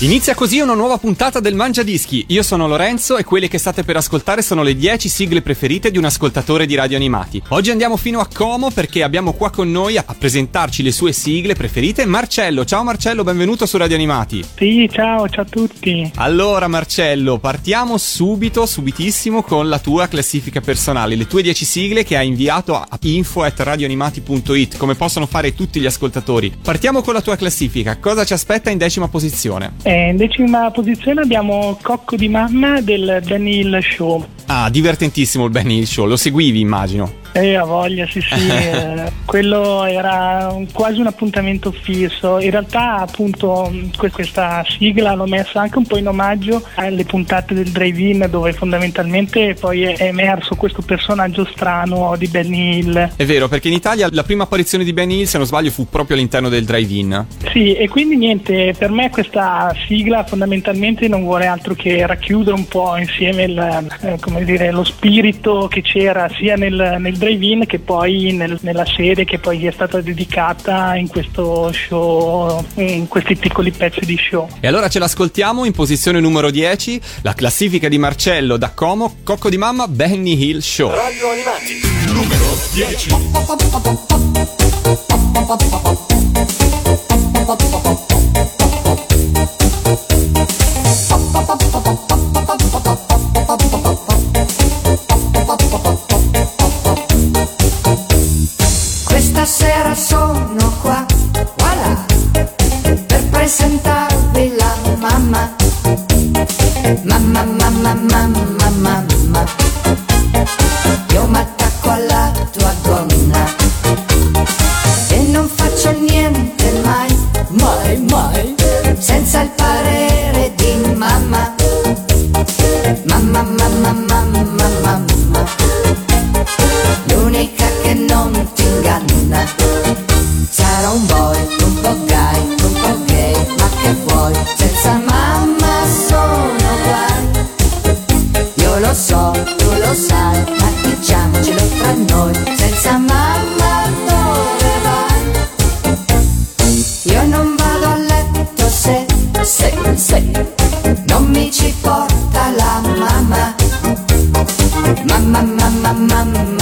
Inizia così una nuova puntata del Mangia Dischi. Io sono Lorenzo e quelle che state per ascoltare sono le 10 sigle preferite di un ascoltatore di Radio Animati. Oggi andiamo fino a Como perché abbiamo qua con noi a presentarci le sue sigle preferite Marcello. Ciao Marcello, benvenuto su Radio Animati. Sì, ciao, ciao a tutti. Allora Marcello, partiamo subito, subitissimo con la tua classifica personale, le tue 10 sigle che hai inviato a info@radioanimati.it, come possono fare tutti gli ascoltatori. Partiamo con la tua classifica. Cosa ci aspetta in decima posizione? Eh, in decima posizione abbiamo Cocco di Mamma del Danny Hill Show. Ah, divertentissimo il Benny Hill Show, lo seguivi immagino. Eh, a voglia, sì, sì. eh, quello era un, quasi un appuntamento fisso. In realtà, appunto, questa sigla l'ho messa anche un po' in omaggio alle puntate del drive-in, dove fondamentalmente poi è emerso questo personaggio strano di Benny Hill. È vero, perché in Italia la prima apparizione di Benny Hill, se non sbaglio, fu proprio all'interno del drive-in. Sì, e quindi niente, per me questa sigla fondamentalmente non vuole altro che racchiudere un po' insieme il, eh, dire, lo spirito che c'era sia nel, nel drive-in che poi nel, nella serie che poi è stata dedicata in questo show, in questi piccoli pezzi di show. E allora ce l'ascoltiamo in posizione numero 10, la classifica di Marcello da Como, Cocco di Mamma, Benny Hill Show. Radio Animati, numero 10. Mamma, mamma, mamma, mamma.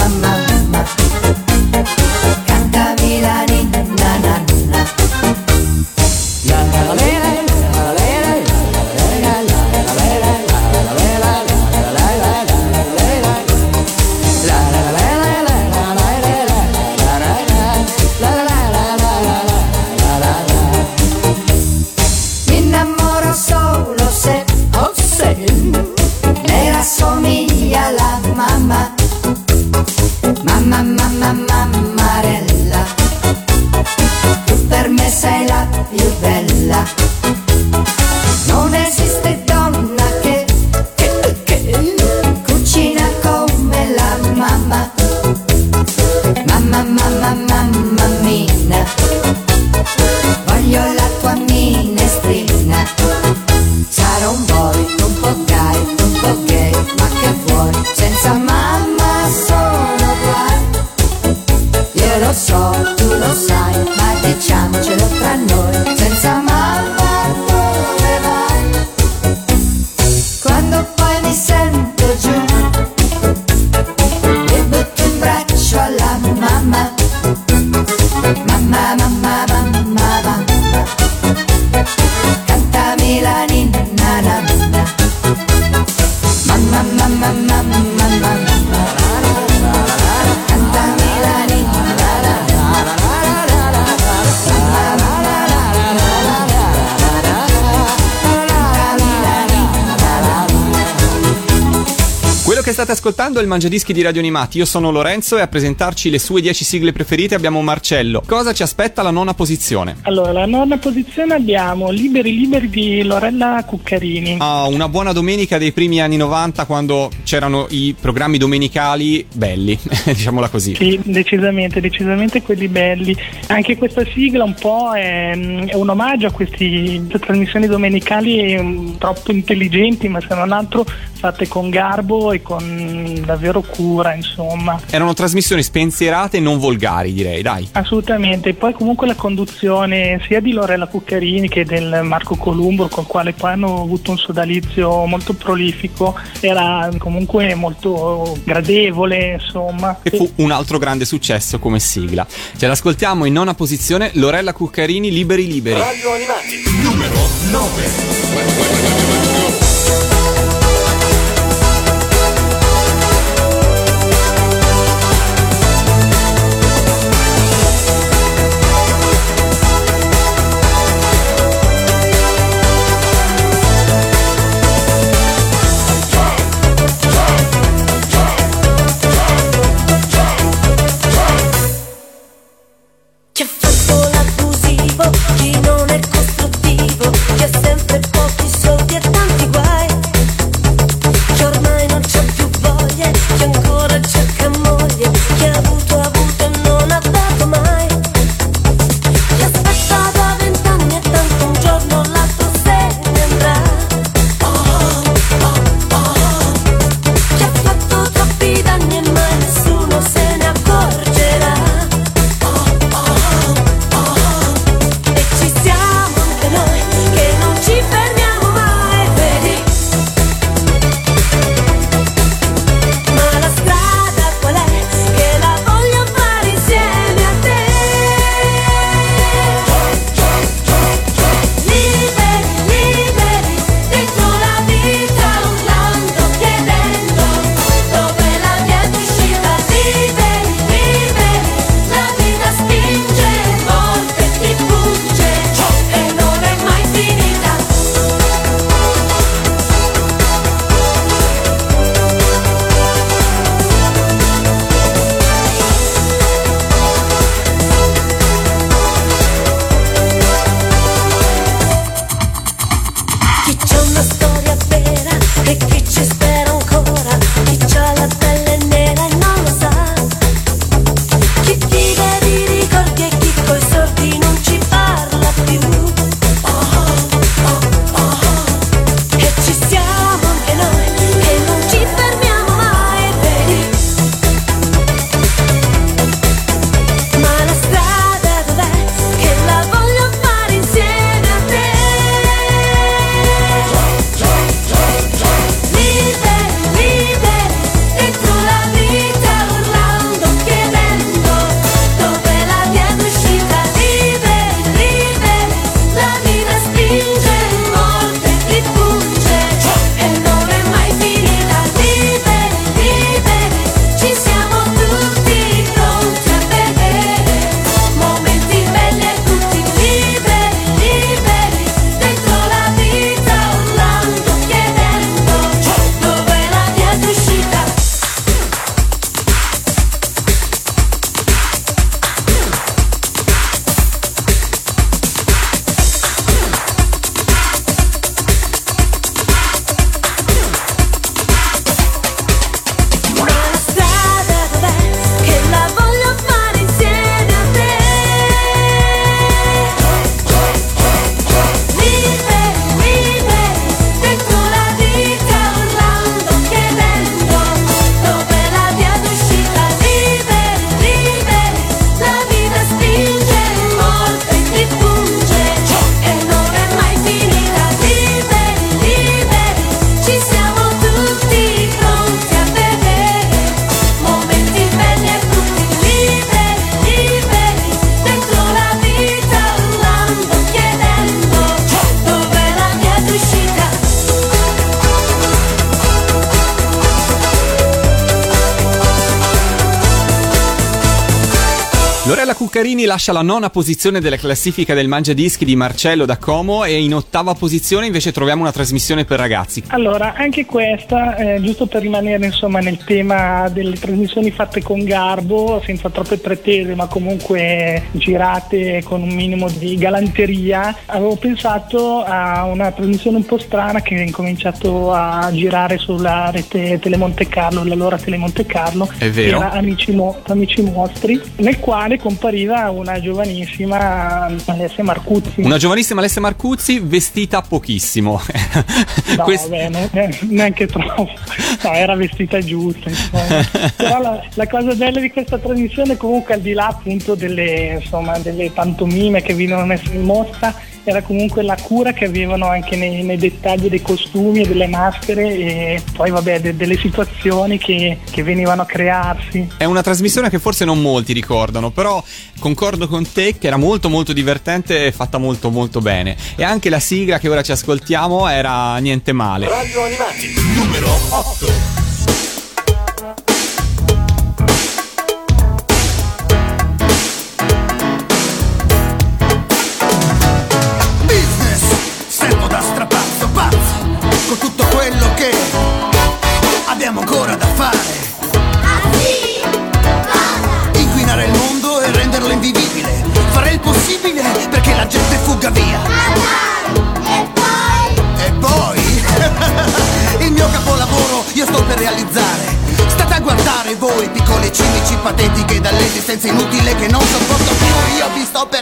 State ascoltando il Mangiadischi di Radio Animati. Io sono Lorenzo e a presentarci le sue 10 sigle preferite abbiamo Marcello. Cosa ci aspetta alla nona posizione? Allora, la nona posizione abbiamo Liberi Liberi di Lorella Cuccarini. Ah, una buona domenica dei primi anni 90 quando c'erano i programmi domenicali belli, diciamola così. Sì, decisamente, decisamente quelli belli. Anche questa sigla un po' è, è un omaggio a queste trasmissioni domenicali mm, troppo intelligenti, ma se non altro fatte con garbo e con davvero cura, insomma. Erano trasmissioni spensierate e non volgari, direi, dai. Assolutamente, poi comunque la conduzione sia di Lorella Cuccarini che del Marco Columbo, col quale poi hanno avuto un sodalizio molto prolifico, era comunque molto gradevole, insomma. E fu un altro grande successo come sigla. Ce l'ascoltiamo in nona posizione, Lorella Cuccarini, Liberi Liberi. Radio Animati, numero 9. Lorella Cuccarini lascia la nona posizione della classifica del Mangia Dischi di Marcello da Como e in ottava posizione invece troviamo una trasmissione per ragazzi. Allora, anche questa, eh, giusto per rimanere insomma nel tema delle trasmissioni fatte con garbo, senza troppe pretese, ma comunque girate con un minimo di galanteria, avevo pensato a una trasmissione un po' strana che è incominciato a girare sulla rete Telemonte Carlo, l'allora Telemonte Carlo, È vero. era Amici, Mo- Amici Mostri, nel quale compariva una giovanissima Alessia Marcuzzi. Una giovanissima Alessia Marcuzzi vestita pochissimo. No, Quest- vabbè, no, eh, neanche troppo. No, era vestita giusta. Però la, la cosa bella di questa trasmissione, comunque, al di là appunto delle, insomma, delle pantomime che venivano messe in mostra, era comunque la cura che avevano anche nei, nei dettagli dei costumi e delle maschere e poi, vabbè, de- delle situazioni che, che venivano a crearsi. È una trasmissione che forse non molti ricordano, però concordo con te che era molto molto divertente e fatta molto molto bene. E anche la sigla che ora ci ascoltiamo era niente male. Radio Animati, numero 8.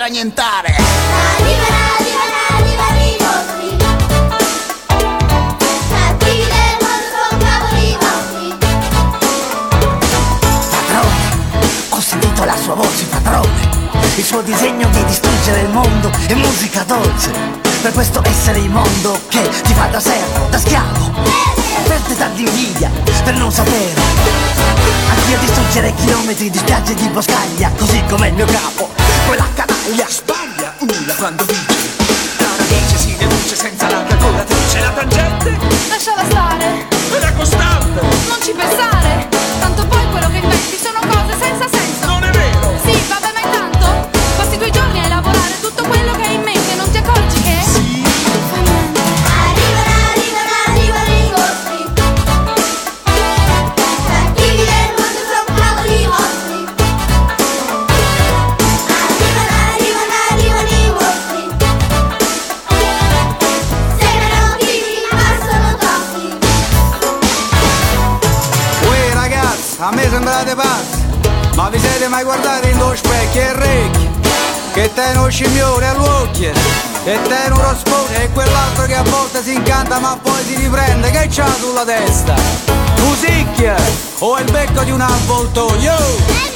Annientare sentito la sua voce, padrone. Il suo disegno di distruggere il mondo è musica dolce. Per questo essere immondo che ti fa da servo, da schiavo. Perdita di invidia per non sapere. Anch'io distruggere chilometri di spiagge di boscaglia, così come il mio capo, quella canaglia. Sbaglia Ulla quando vince Tara dice si deduce senza la calcolatrice La tangente Lasciala stare, la costante non ci pensare. Tanto poi quello che inventi siete mai guardati in due specchi e orecchi? Che te uno scimmione all'occhio, e te uno rospone e quell'altro che a volte si incanta ma poi si riprende, che c'ha sulla testa? Musicchia o il becco di un avvoltoio?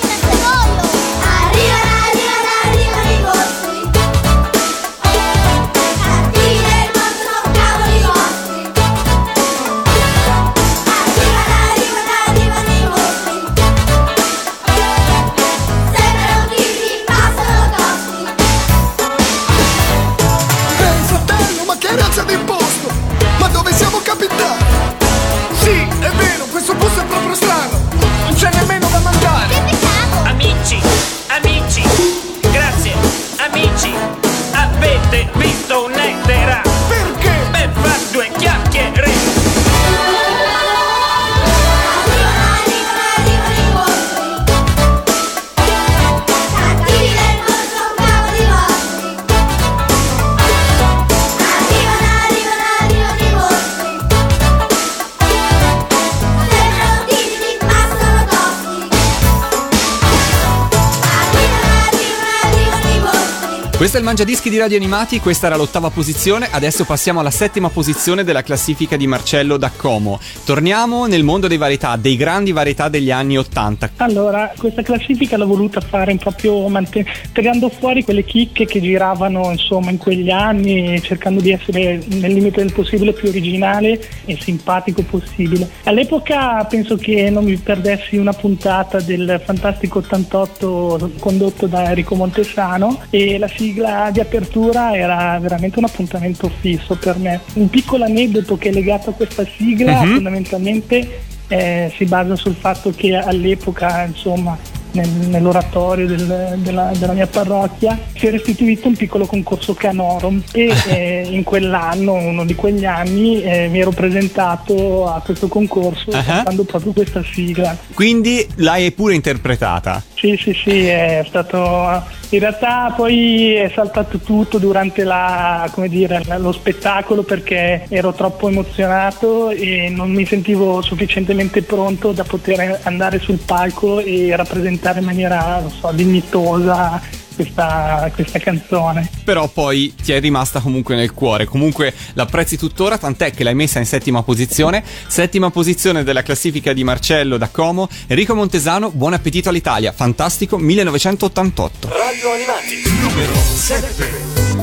Questo è il Mangiadischi di Radio Animati, questa era l'ottava posizione, adesso passiamo alla settima posizione della classifica di Marcello da Como. Torniamo nel mondo dei varietà, dei grandi varietà degli anni 80. Allora, questa classifica l'ho voluta fare proprio manten- tirando fuori quelle chicche che giravano insomma in quegli anni cercando di essere nel limite del possibile più originale e simpatico possibile. All'epoca penso che non mi perdessi una puntata del Fantastico 88 condotto da Enrico Montesano e la sigla di apertura era veramente un appuntamento fisso per me. Un piccolo aneddoto che è legato a questa sigla Mhm. fondamentalmente eh, si basa sul fatto che all'epoca insomma nel- nell'oratorio del- della, della mia parrocchia, si era istituito un piccolo concorso canorum e eh, in quell'anno, uno di quegli anni, eh, mi ero presentato a questo concorso Ah. cantando proprio questa sigla. Quindi l'hai pure interpretata. Sì, sì, sì, è stato. In realtà poi è saltato tutto durante la, dire, lo spettacolo perché ero troppo emozionato e non mi sentivo sufficientemente pronto da poter andare sul palco e rappresentare in maniera, so, dignitosa questa, questa canzone. Però poi ti è rimasta comunque nel cuore. Comunque l'apprezzi tuttora, tant'è che l'hai messa in settima posizione. Settima posizione della classifica di Marcello da Como. Enrico Montesano, buon appetito all'Italia. Fantastico 1988. Radio Animati, numero 7.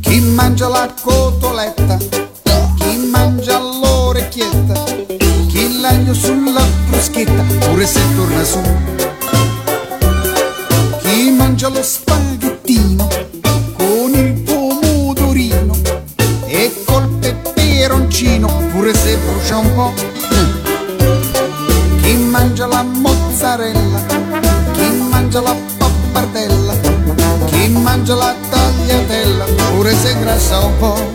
Chi mangia la cotoletta, chi mangia l'orecchietta, chi l'aglio sulla bruschetta, pure se torna su. Chi mangia lo spaghettino con il pomodorino e col peperoncino, pure se brucia un po'. Chi mangia la mozzarella, chi mangia la pappardella, chi mangia la tagliatella, pure se grassa un po'.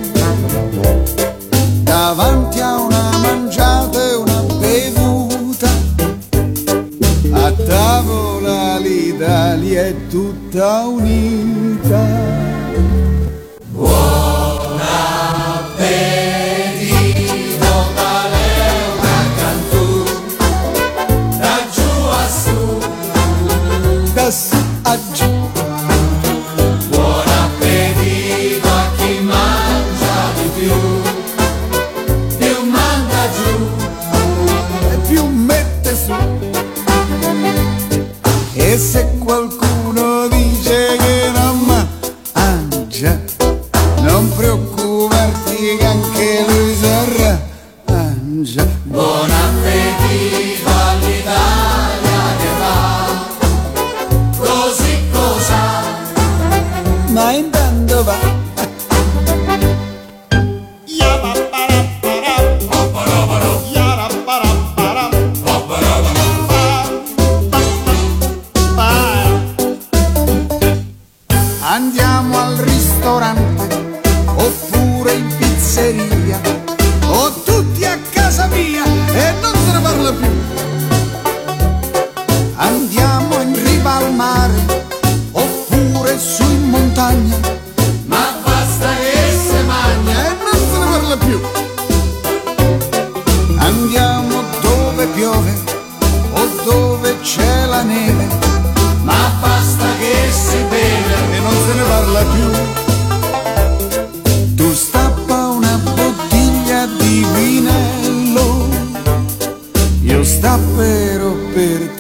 Davanti a una mangiata tavola l'Italia è tutta unita. Buon appetito, io stapperò per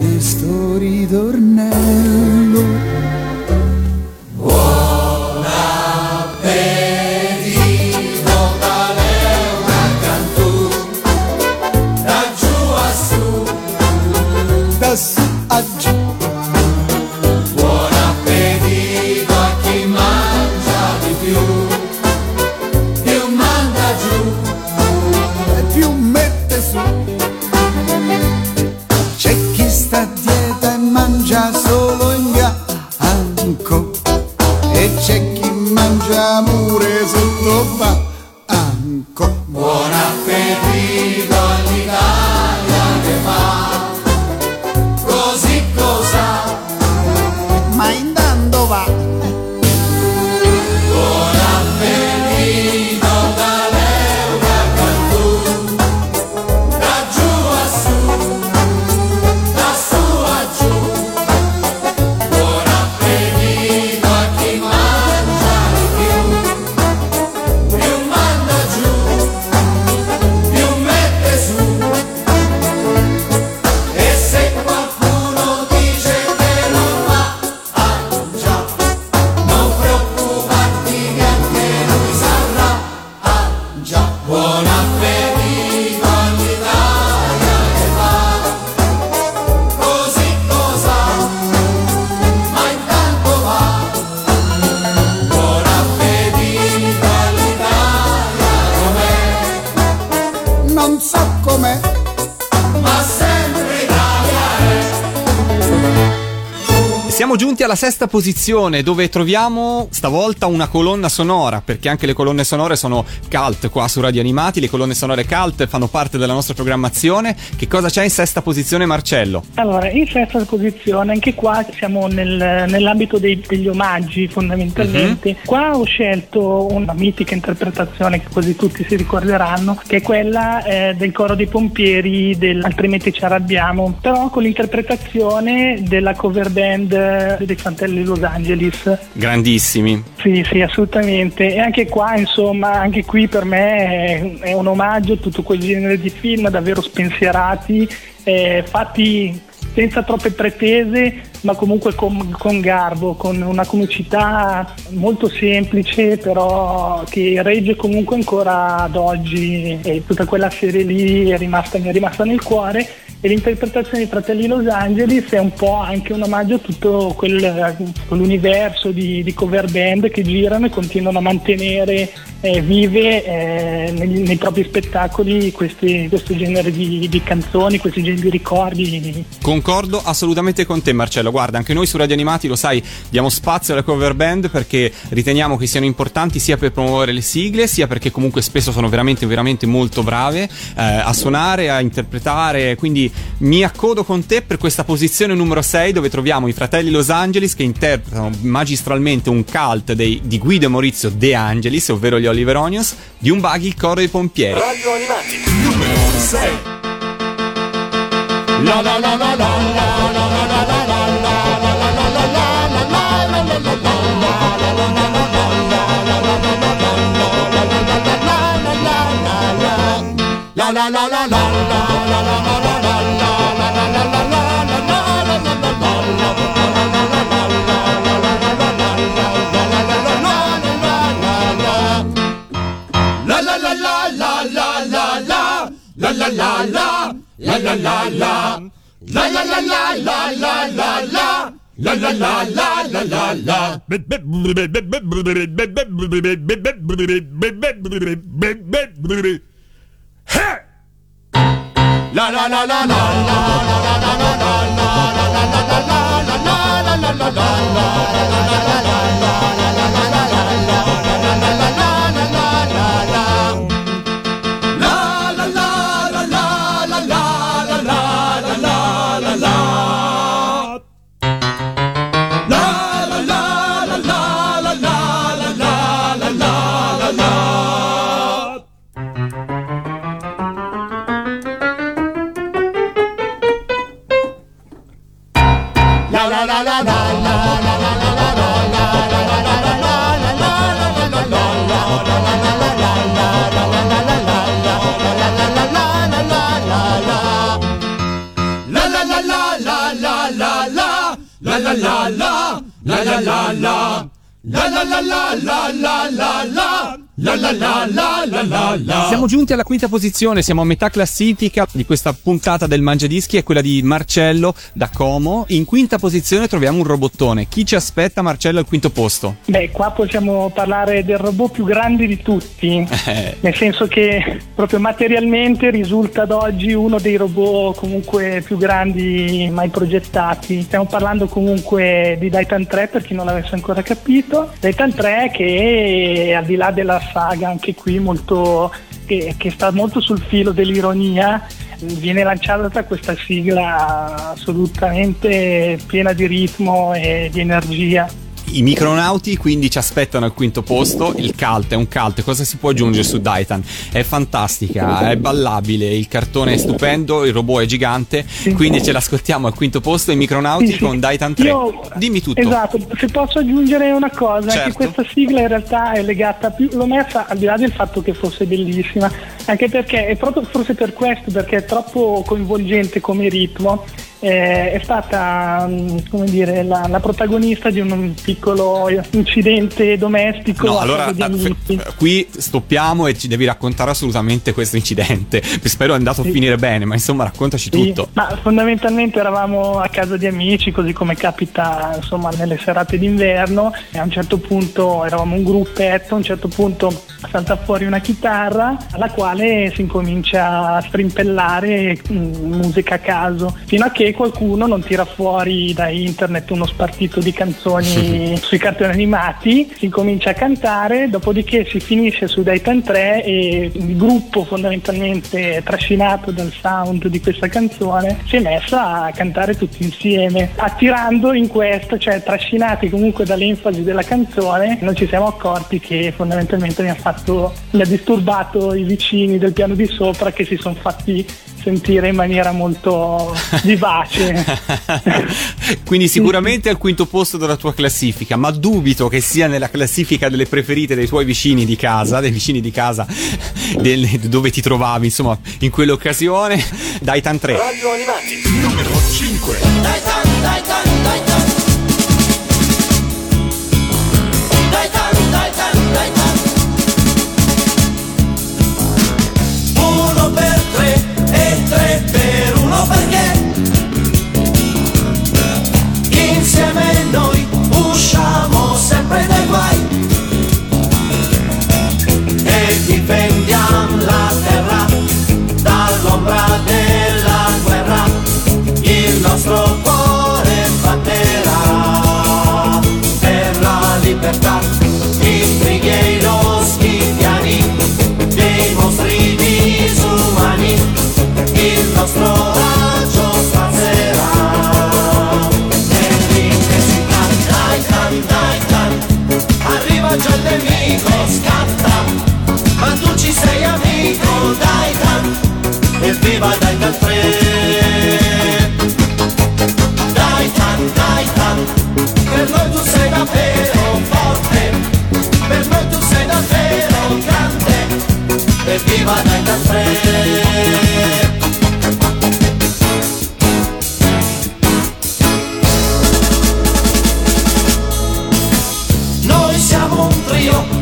giunti alla sesta posizione dove troviamo stavolta una colonna sonora, perché anche le colonne sonore sono cult qua su Radio Animati, le colonne sonore cult fanno parte della nostra programmazione. Che cosa c'è in sesta posizione Marcello? Allora, in sesta posizione, anche qua siamo nel- nell'ambito dei- degli omaggi fondamentalmente. Qua ho scelto una mitica interpretazione che quasi tutti si ricorderanno, che è quella eh, del coro dei pompieri del Altrimenti ci arrabbiamo, però con l'interpretazione della cover band eh, dei Fratelli Los Angeles. Grandissimi. Sì, sì, assolutamente. E anche qua, insomma, anche qui per me è, è un omaggio a tutto quel genere di film davvero spensierati, eh, fatti senza troppe pretese, ma comunque con, con garbo, con una comicità molto semplice, però che regge comunque ancora ad oggi. E tutta quella serie lì è rimasta, mi è rimasta nel cuore. E l'interpretazione di Fratelli Los Angeles è un po' anche un omaggio a tutto quel, quell'universo di, di cover band che girano e continuano a mantenere eh, vive eh, nei, nei propri spettacoli questi- questo genere di, di canzoni, questi generi di ricordi. Concordo assolutamente con te Marcello, guarda anche noi su Radio Animati lo sai diamo spazio alle cover band perché riteniamo che siano importanti sia per promuovere le sigle sia perché comunque spesso sono veramente veramente molto brave eh, a suonare, a interpretare, quindi mi accodo con te per questa posizione numero 6 dove troviamo i fratelli Los Angeles che interpretano magistralmente un cult dei- di Guido e Maurizio De Angelis, ovvero gli Oliver Onions, di un buggy il coro dei pompieri. Radio Animati, numero 6. La la la la la La la la la la la La la la la La la la la la la la la La la la la la la la La la la la la La Siamo giunti alla quinta posizione, siamo a metà classifica di questa puntata del Mangiadischi, è quella di Marcello da Como. In quinta posizione troviamo un robottone. Chi ci aspetta Marcello al quinto posto? Beh, qua possiamo parlare del robot più grande di tutti, Eh, nel senso che proprio materialmente risulta ad oggi uno dei robot comunque più grandi mai progettati. Stiamo parlando comunque di Daitan 3 per chi non l'avesse ancora capito. Daitan 3 che al di là della saga anche qui molto che, che sta molto sul filo dell'ironia viene lanciata questa sigla assolutamente piena di ritmo e di energia. I micronauti quindi ci aspettano al quinto posto. Il cult è un cult. Cosa si può aggiungere su Daitan? È fantastica, è ballabile. Il cartone è stupendo, il robot è gigante. Quindi ce l'ascoltiamo al quinto posto. I micronauti Sì, sì. con Daitan 3. Io- Dimmi tutto. Esatto, se posso aggiungere una cosa, Certo. anche questa sigla in realtà è legata più, l'ho messa al di là del fatto che fosse bellissima, anche perché è proprio forse per questo, perché è troppo coinvolgente come ritmo, eh, è stata mm, come dire, la, la protagonista di un piccolo incidente domestico. No, allora casa di eh, f- qui stoppiamo e ci devi raccontare assolutamente questo incidente. Spero è andato a finire bene, ma insomma raccontaci Sì, tutto. Ma fondamentalmente eravamo a casa di amici, così come capita insomma nelle serate d'inverno e a un certo punto eravamo un gruppetto, a un certo punto salta fuori una chitarra alla quale si incomincia a strimpellare mm, musica a caso, fino a che qualcuno non tira fuori da internet uno spartito di canzoni sui cartoni animati, si incomincia a cantare, dopodiché si finisce su Daytime 3 e il gruppo fondamentalmente trascinato dal sound di questa canzone si è messo a cantare tutti insieme, attirando in questo, cioè trascinati comunque dall'enfasi della canzone, non ci siamo accorti che fondamentalmente mi ha fatto, mi ha disturbato i vicini del piano di sopra che si sono fatti sentire in maniera molto vivace. Quindi sicuramente al quinto posto della tua classifica, ma dubito che sia nella classifica delle preferite dei tuoi vicini di casa, dei vicini di casa del- dove ti trovavi, insomma, in quell'occasione. Dai Tan 3. Radio Animati, numero 5. Dai tan, dai tan, dai tan.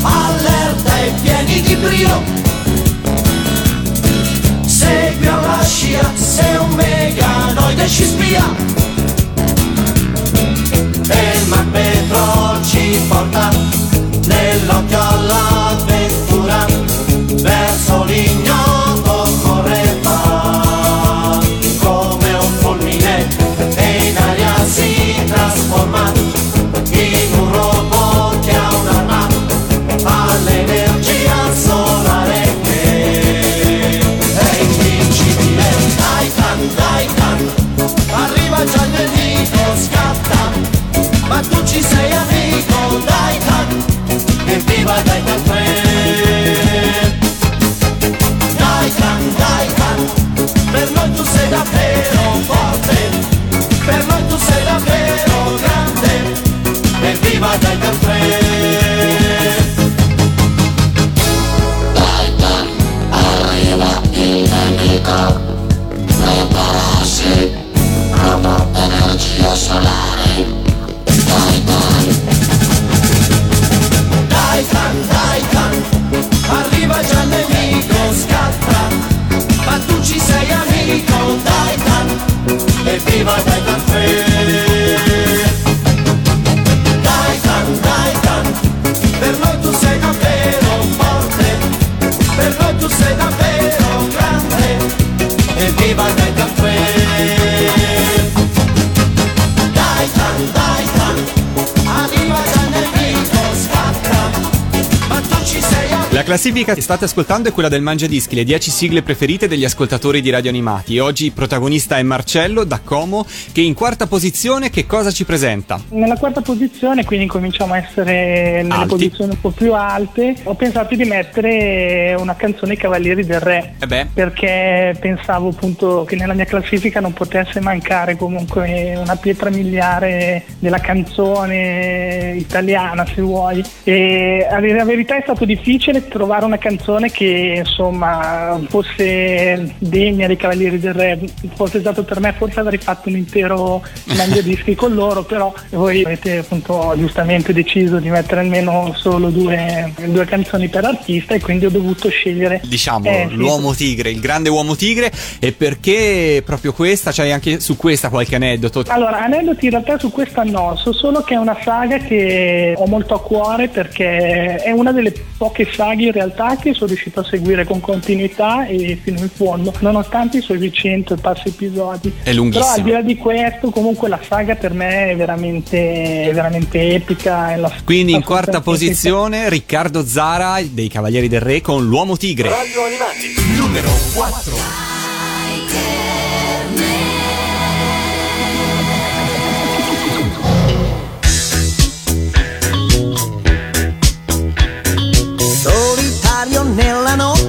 Allerta e pieni di brio. Segui alla scia, sei un meganoide ci spia. E il Macbetro ci porta classifica che state ascoltando è quella del Mangia Dischi, le 10 sigle preferite degli ascoltatori di Radio Animati. Oggi protagonista è Marcello da Como, che in quarta posizione che cosa ci presenta? Nella quarta posizione, quindi cominciamo a essere nelle Alti. posizioni un po' più alte, ho pensato di mettere una canzone I Cavalieri del Re. Eh Perché pensavo appunto che nella mia classifica non potesse mancare comunque una pietra miliare della canzone italiana, se vuoi. E la verità è stato difficile trovare una canzone che insomma fosse degna dei Cavalieri del Re. Fosse stato per me, forse avrei fatto un intero mangia dischi con loro, però voi avete appunto giustamente deciso di mettere almeno solo due, due canzoni per artista e quindi ho dovuto scegliere. Diciamo Eh, l'uomo tigre, il grande uomo tigre. E perché proprio questa? C'hai anche su questa qualche aneddoto? Allora, aneddoti in realtà su questa no, so solo che è una saga che ho molto a cuore perché è una delle poche saghe in realtà che sono riuscito a seguire con continuità e fino in fondo, nonostante i suoi vicenti e passi episodi. È lunghissima. Però al di là di questo, comunque la saga per me è veramente, è veramente epica. è la- Quindi in la- quarta posizione Riccardo Zara dei Cavalieri del Re con l'uomo tigre. Radio Animati, numero 4.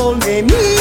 Ma col nemico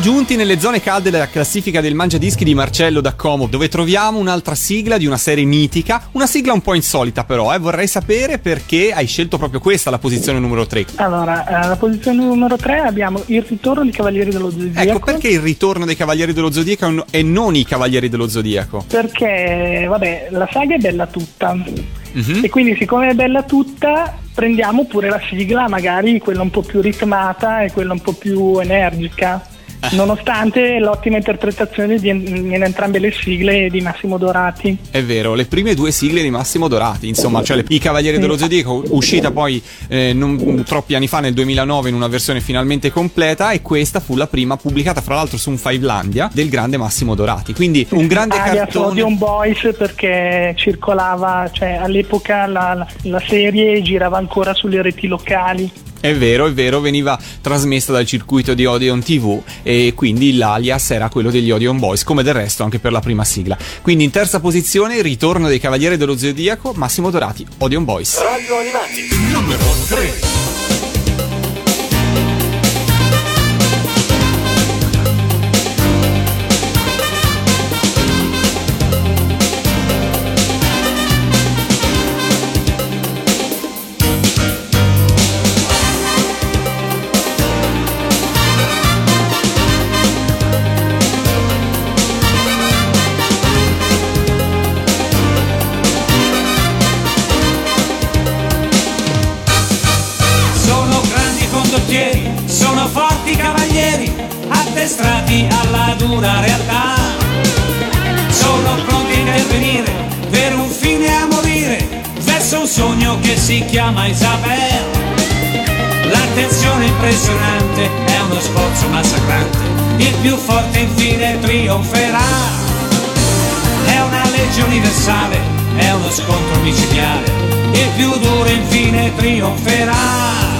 siamo giunti nelle zone calde della classifica del Mangia Dischi di Marcello da Como, dove troviamo un'altra sigla di una serie mitica, una sigla un po' insolita però, eh. vorrei sapere perché hai scelto proprio questa, la posizione numero 3. Allora, eh, alla posizione numero 3 abbiamo il ritorno di Cavalieri dello Zodiaco. Ecco, perché il ritorno dei Cavalieri dello Zodiaco e non i Cavalieri dello Zodiaco? Perché, vabbè, la saga è bella tutta. Mhm. E quindi, siccome è bella tutta, prendiamo pure la sigla, magari quella un po' più ritmata e quella un po' più energica. Nonostante l'ottima interpretazione di, in entrambe le sigle di Massimo Dorati. È vero, le prime due sigle di Massimo Dorati, insomma, cioè le- I Cavalieri dello Zodiaco, uscita poi eh, non troppi anni fa, nel 2009, in una versione finalmente completa, e questa fu la prima pubblicata, fra l'altro, su un Fivelandia del grande Massimo Dorati. Quindi un grande Alias cartone. Odeon Boys perché circolava, cioè all'epoca la- la serie girava ancora sulle reti locali. È vero, è vero, veniva trasmessa dal circuito di Odeon TV e quindi l'alias era quello degli Odeon Boys, come del resto anche per la prima sigla. Quindi in terza posizione ritorno dei Cavalieri dello Zodiaco, Massimo Dorati, Odeon Boys. Radio Animati. Numero 3. Chiama Isabel. L'attenzione impressionante è uno sforzo massacrante, il più forte infine trionferà. È una legge universale, è uno scontro micidiale, il più duro infine trionferà.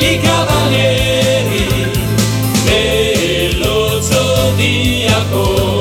I cavalieri dello zodiaco,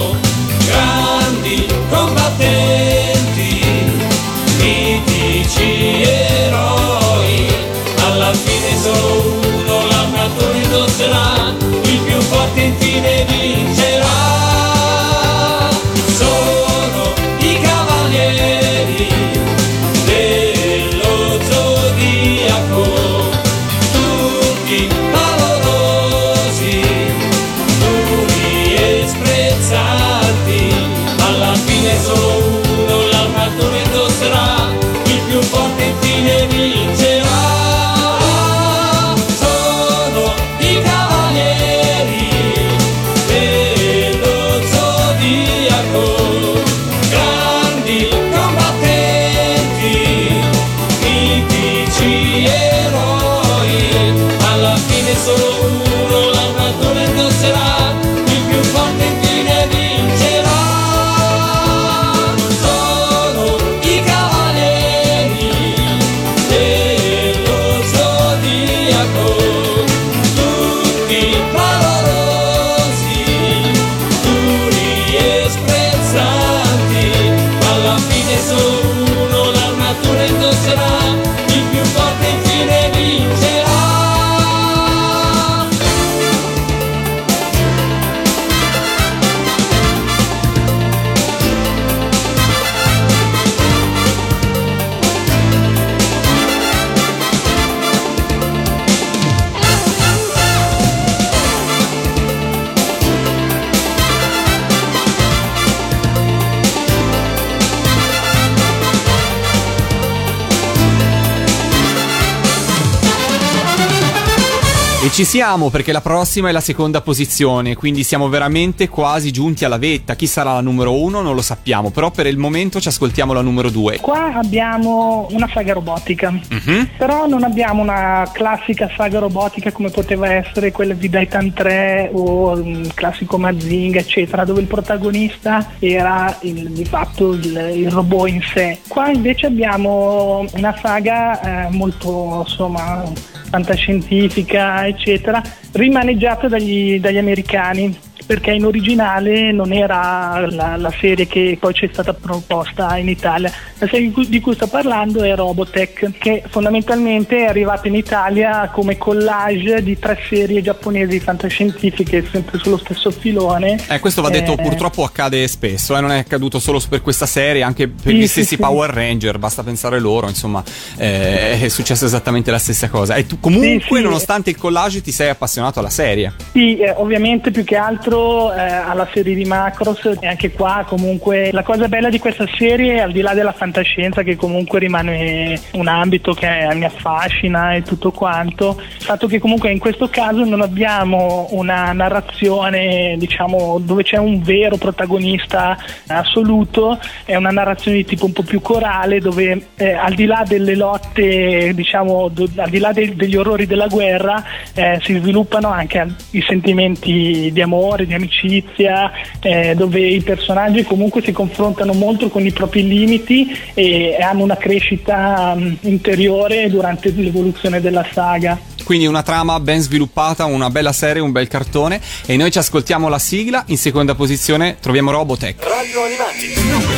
ci siamo perché la prossima è la seconda posizione, quindi siamo veramente quasi giunti alla vetta. Chi sarà la numero uno non lo sappiamo, però per il momento ci ascoltiamo la numero due. Qua abbiamo una saga robotica, Mhm. però non abbiamo una classica saga robotica come poteva essere quella di Daitan 3 o il classico Mazinga, eccetera, dove il protagonista era il- di fatto il, il robot in sé. Qua invece abbiamo una saga eh, molto insomma fantascientifica, eccetera, rimaneggiata dagli, dagli americani perché in originale non era la, la, serie che poi ci è stata proposta in Italia. La serie di cui, di cui sto parlando è Robotech, che fondamentalmente è arrivata in Italia come collage di tre serie giapponesi fantascientifiche, sempre sullo stesso filone. Eh, questo va detto, eh, purtroppo accade spesso, eh, non è accaduto solo per questa serie, anche per sì, gli stessi sì, Power sì. Ranger, basta pensare loro, insomma, eh, è successo esattamente la stessa cosa. E tu comunque, nonostante il collage, ti sei appassionato alla serie. Sì, eh, ovviamente più che altro eh, alla serie di Macros e anche qua comunque la cosa bella di questa serie al di là della fantascienza che comunque rimane un ambito che mi affascina e tutto quanto il fatto che comunque in questo caso non abbiamo una narrazione diciamo dove c'è un vero protagonista assoluto è una narrazione di tipo un po' più corale dove eh, al di là delle lotte diciamo do, al di là de- degli orrori della guerra eh, si sviluppano anche i sentimenti di amore di amicizia, eh, dove i personaggi comunque si confrontano molto con i propri limiti e hanno una crescita um, interiore durante l'evoluzione della saga. Quindi una trama ben sviluppata, una bella serie, un bel cartone e noi ci ascoltiamo la sigla, in seconda posizione troviamo Robotech. Radio Animati,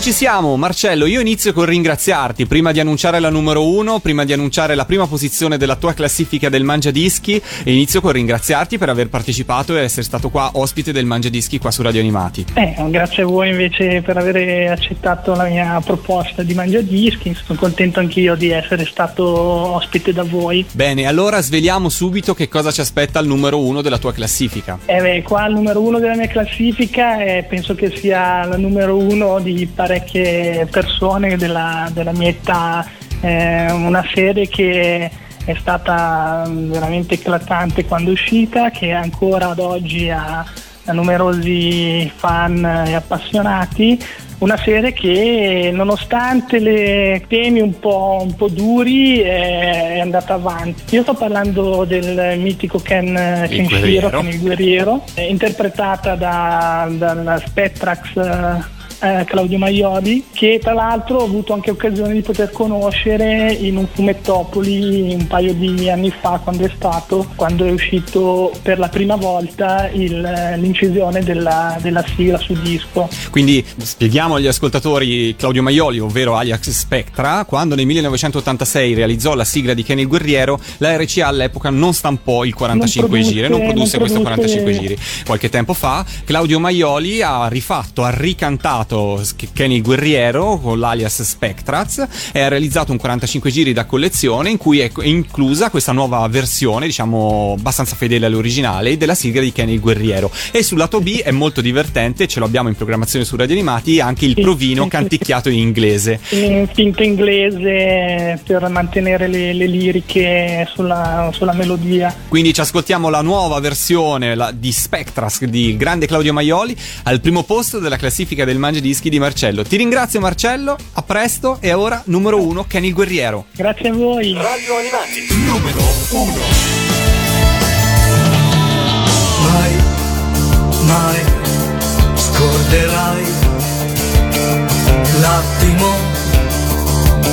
ci siamo, Marcello. Io inizio con ringraziarti prima di annunciare la numero uno, prima di annunciare la prima posizione della tua classifica del Mangia Dischi. E inizio con ringraziarti per aver partecipato e essere stato qua ospite del Mangia Dischi qua su Radio Animati. Eh, grazie a voi invece per aver accettato la mia proposta di Mangia Dischi. Sono contento anch'io di essere stato ospite da voi. Bene, allora sveliamo subito che cosa ci aspetta al numero uno della tua classifica. Eh beh, qua il numero uno della mia classifica eh, penso che sia la numero uno di parecchie persone della, della mia età, eh, una serie che è stata veramente eclatante quando è uscita, che ancora ad oggi ha, ha numerosi fan e appassionati, una serie che nonostante le temi un po', un po duri è andata avanti. Io sto parlando del mitico Ken Kenshiro, Ken il guerriero, interpretata da, dalla Spectrax eh, Claudio Maioli, che tra l'altro ho avuto anche occasione di poter conoscere in un fumettopoli un paio di anni fa, quando è stato, quando è uscito per la prima volta il, l'incisione della, della sigla su disco. Quindi spieghiamo agli ascoltatori Claudio Maioli, ovvero alias Spectra, quando nel 1986 realizzò la sigla di Kenny Guerriero, la RCA all'epoca non stampò il 45 non produsse, giri, non produsse non questo produsse... 45 giri. Qualche tempo fa Claudio Maioli ha rifatto, ha ricantato chiamato Kenny Guerriero con l'alias Spectraz e ha realizzato un 45 giri da collezione in cui è inclusa questa nuova versione, diciamo abbastanza fedele all'originale, della sigla di Kenny il Guerriero. E sul lato B è molto divertente, ce l'abbiamo in programmazione su Radio Animati, anche il provino canticchiato in inglese. In finto inglese per mantenere le, le liriche sulla, sulla, melodia. Quindi ci ascoltiamo la nuova versione la, di Spectras di grande Claudio Maioli al primo posto della classifica del Mangia dischi di Marcello. Ti ringrazio Marcello, a presto e ora numero uno Kenny il Guerriero. Grazie a voi. Radio Animati, numero uno. Mai, mai scorderai l'attimo,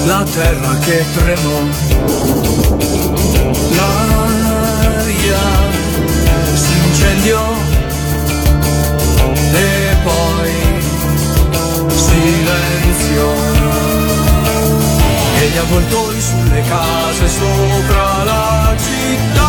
la terra che tremò, l'aria si incendiò silenzio. E gli avvoltoi sulle case sopra la città